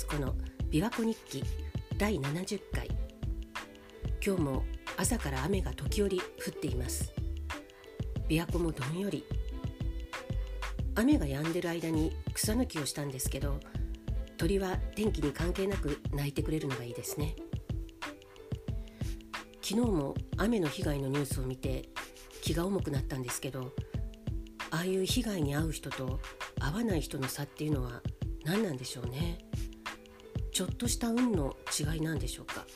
津子の琵琶湖日記第70回。今日も朝から雨が時折降っています。琵琶湖もどんより。雨が止んでる間に草抜きをしたんですけど鳥は天気に関係なく鳴いてくれるのがいいですね。昨日も雨の被害のニュースを見て気が重くなったんですけどああいう被害に遭う人と遭わない人の差っていうのは何なんでしょうね。ちょっとした運の違いなんでしょうか？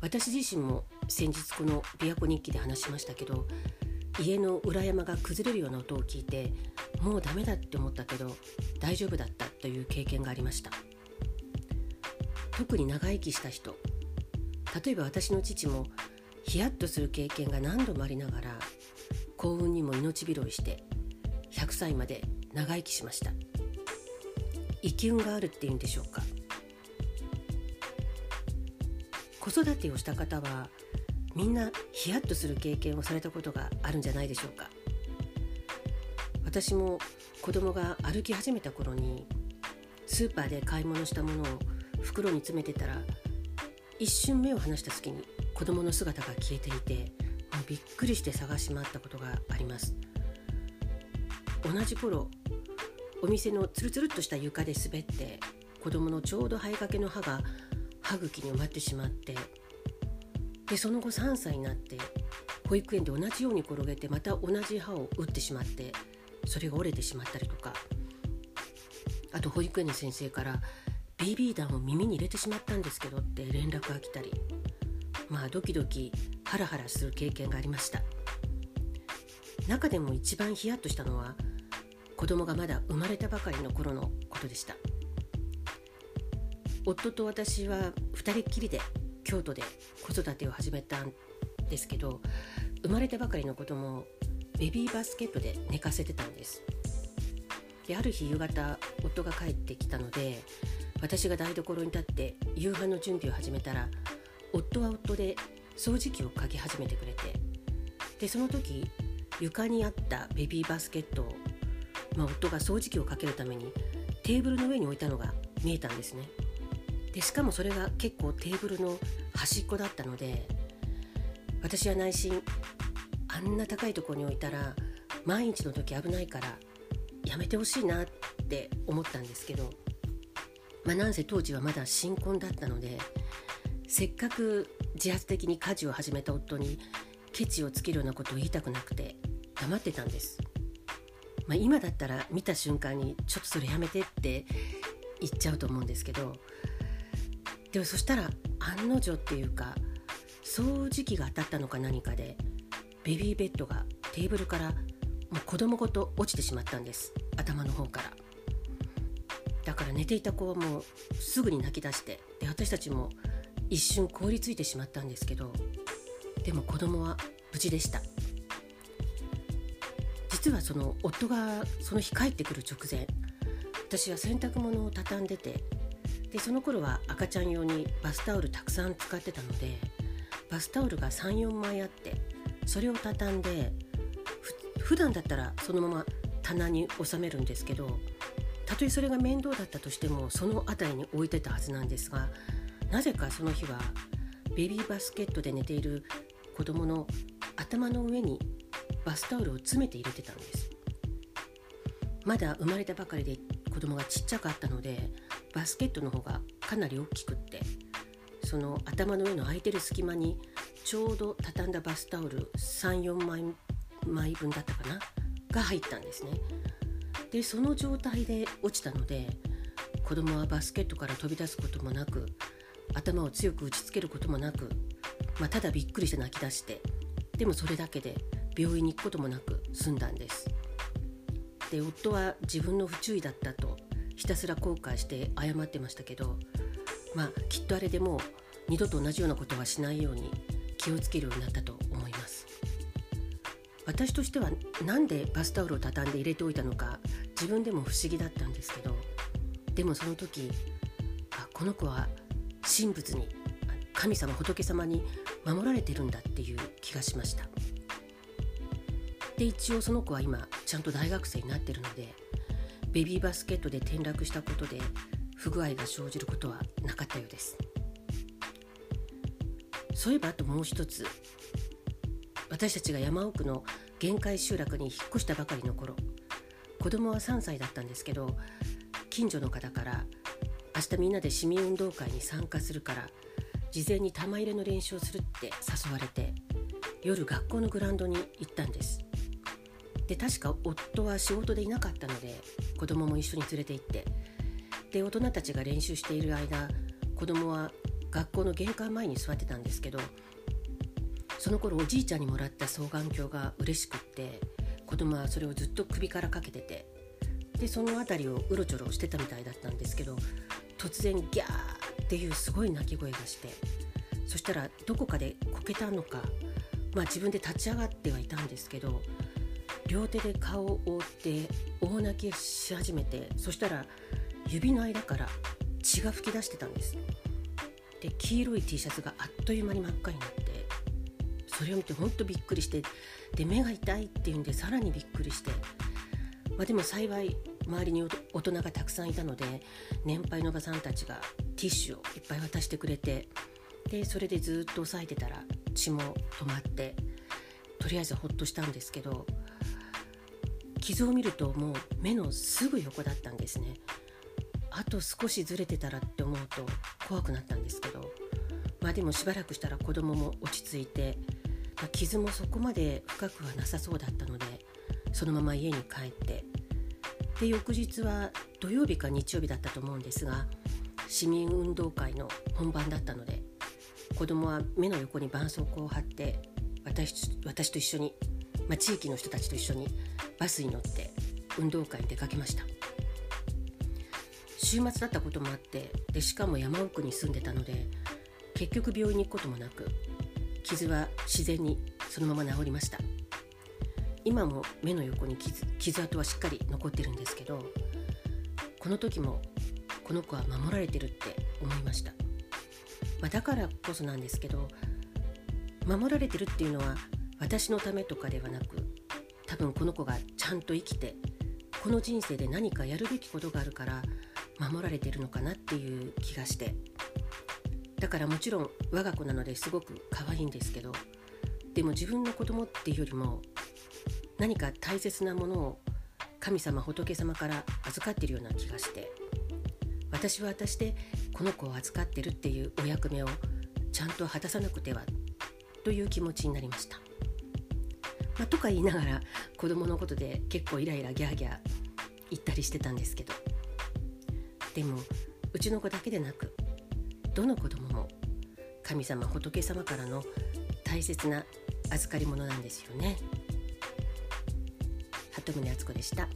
私自身も先日この琵琶湖日記で話しましたけど家の裏山が崩れるような音を聞いてもうダメだって思ったけど大丈夫だったという経験がありました。特に長生きした人例えば私の父もヒヤッとする経験が何度もありながら幸運にも命拾いして100歳まで長生きしました。生き運があるっていうんでしょうか子育てをした方はみんなヒヤッとする経験をされたことがあるんじゃないでしょうか私も子供が歩き始めた頃にスーパーで買い物したものを袋に詰めてたら一瞬目を離した隙に子供の姿が消えていてもうびっくりして探し回ったことがあります同じ頃お店のつるつるっとした床で滑って子供のちょうど生えかけの歯が歯茎に埋まってしまってでその後3歳になって保育園で同じように転げてまた同じ歯を打ってしまってそれが折れてしまったりとかあと保育園の先生から BB 弾を耳に入れてしまったんですけどって連絡が来たりまあドキドキハラハラする経験がありました。中でも一番ヒヤッとしたのは子供がまだ生まれたばかりの頃のことでした。夫と私は2人っきりで京都で子育てを始めたんですけど生まれたばかりの子供をベビーバスケットで寝かせてたんです。である日夕方夫が帰ってきたので私が台所に立って夕飯の準備を始めたら夫は夫で掃除機をかけ始めてくれてでその時床にあったベビーバスケットをまあ、夫が掃除機をかけるためにテーブルの上に置いたのが見えたんですね。でしかもそれが結構テーブルの端っこだったので私は内心あんな高いとこに置いたら毎日の時危ないからやめてほしいなって思ったんですけど、まあ、なんせ当時はまだ新婚だったのでせっかく自発的に家事を始めた夫にケチをつけるようなことを言いたくなくて黙ってたんです。まあ、今だったら見た瞬間にちょっとそれやめてって言っちゃうと思うんですけどでもそしたら案の定っていうか掃除機が当たったのか何かでベビーベッドがテーブルからもう子供ごと落ちてしまったんです。頭の方から。だから寝ていた子はもうすぐに泣き出してで私たちも一瞬凍りついてしまったんですけどでも子供は無事でした。実はその夫がその日帰ってくる直前私は洗濯物を畳んでてでその頃は赤ちゃん用にバスタオルたくさん使ってたのでバスタオルが34枚あってそれを畳んで普段だったらそのまま棚に収めるんですけどたとえそれが面倒だったとしてもその辺りに置いてたはずなんですがなぜかその日はベビーバスケットで寝ている子供の頭の上にバスタオルを詰めて入れてたんです。まだ生まれたばかりで子供がちっちゃかったのでバスケットの方がかなり大きくってその頭の上の空いてる隙間にちょうど畳んだバスタオル34枚枚分だったかな？が入ったんですね。でその状態で落ちたので子供はバスケットから飛び出すこともなく頭を強く打ちつけることもなく、まあ、ただびっくりして泣き出してでもそれだけで病院に行くこともなく済んだんです。で夫は自分の不注意だったとひたすら後悔して謝ってましたけどまあきっとあれでもう二度と同じようなことはしないように気をつけるようになったと思います。私としては何でバスタオルを畳んで入れておいたのか自分でも不思議だったんですけどでもその時あこの子は神仏に神様仏様に守られてるんだっていう気がしました。で一応その子は今ちゃんと大学生になってるのでベビーバスケットで転落したことで不具合が生じることはなかったようです。そういえばあともう一つ私たちが山奥の限界集落に引っ越したばかりの頃子供は3歳だったんですけど近所の方から明日みんなで市民運動会に参加するから事前に玉入れの練習をするって誘われて夜学校のグラウンドに行ったんです。で確か夫は仕事でいなかったので子供も一緒に連れて行って。で大人たちが練習している間子供は学校の玄関前に座ってたんですけどその頃おじいちゃんにもらった双眼鏡が嬉しくって子供はそれをずっと首からかけててでその辺りをうろちょろしてたみたいだったんですけど突然ギャーっていうすごい泣き声がしてそしたらどこかでこけたのかまあ自分で立ち上がってはいたんですけど両手で顔を覆って大泣きし始めてそしたら指の間から血が噴き出してたんです。で黄色い T シャツがあっという間に真っ赤になってそれを見てほんとびっくりしてで目が痛いっていうんでさらにびっくりして、まあ、でも幸い周りに大人がたくさんいたので年配のおばさんたちがティッシュをいっぱい渡してくれてでそれでずっと押さえてたら血も止まってとりあえずほっとしたんですけど傷を見るともう目のすぐ横だったんですね。あと少しずれてたらって思うと怖くなったんですけど。まあでもしばらくしたら子供も落ち着いて、まあ、傷もそこまで深くはなさそうだったのでそのまま家に帰って。で翌日は土曜日か日曜日だったと思うんですが市民運動会の本番だったので子供は目の横に絆創膏を貼って私私と一緒に、まあ、地域の人たちと一緒にバスに乗って運動会に出かけました。週末だったこともあってでしかも山奥に住んでたので結局病院に行くこともなく傷は自然にそのまま治りました。今も目の横に傷傷跡はしっかり残ってるんですけどこの時もこの子は守られてるって思いました、まあ、だからこそなんですけど守られてるっていうのは私のためとかではなく多分この子がちゃんと生きてこの人生で何かやるべきことがあるから守られてるのかなっていう気がしてだからもちろん我が子なのですごく可愛いんですけどでも自分の子供っていうよりも何か大切なものを神様仏様から預かってるような気がして私は私でこの子を預かってるっていうお役目をちゃんと果たさなくてはという気持ちになりました。まあ、とか言いながら子供のことで結構イライラギャーギャー言ったりしてたんですけどでもうちの子だけでなくどの子供も神様仏様からの大切な預かり物なんですよね。鳩宗敦子でした。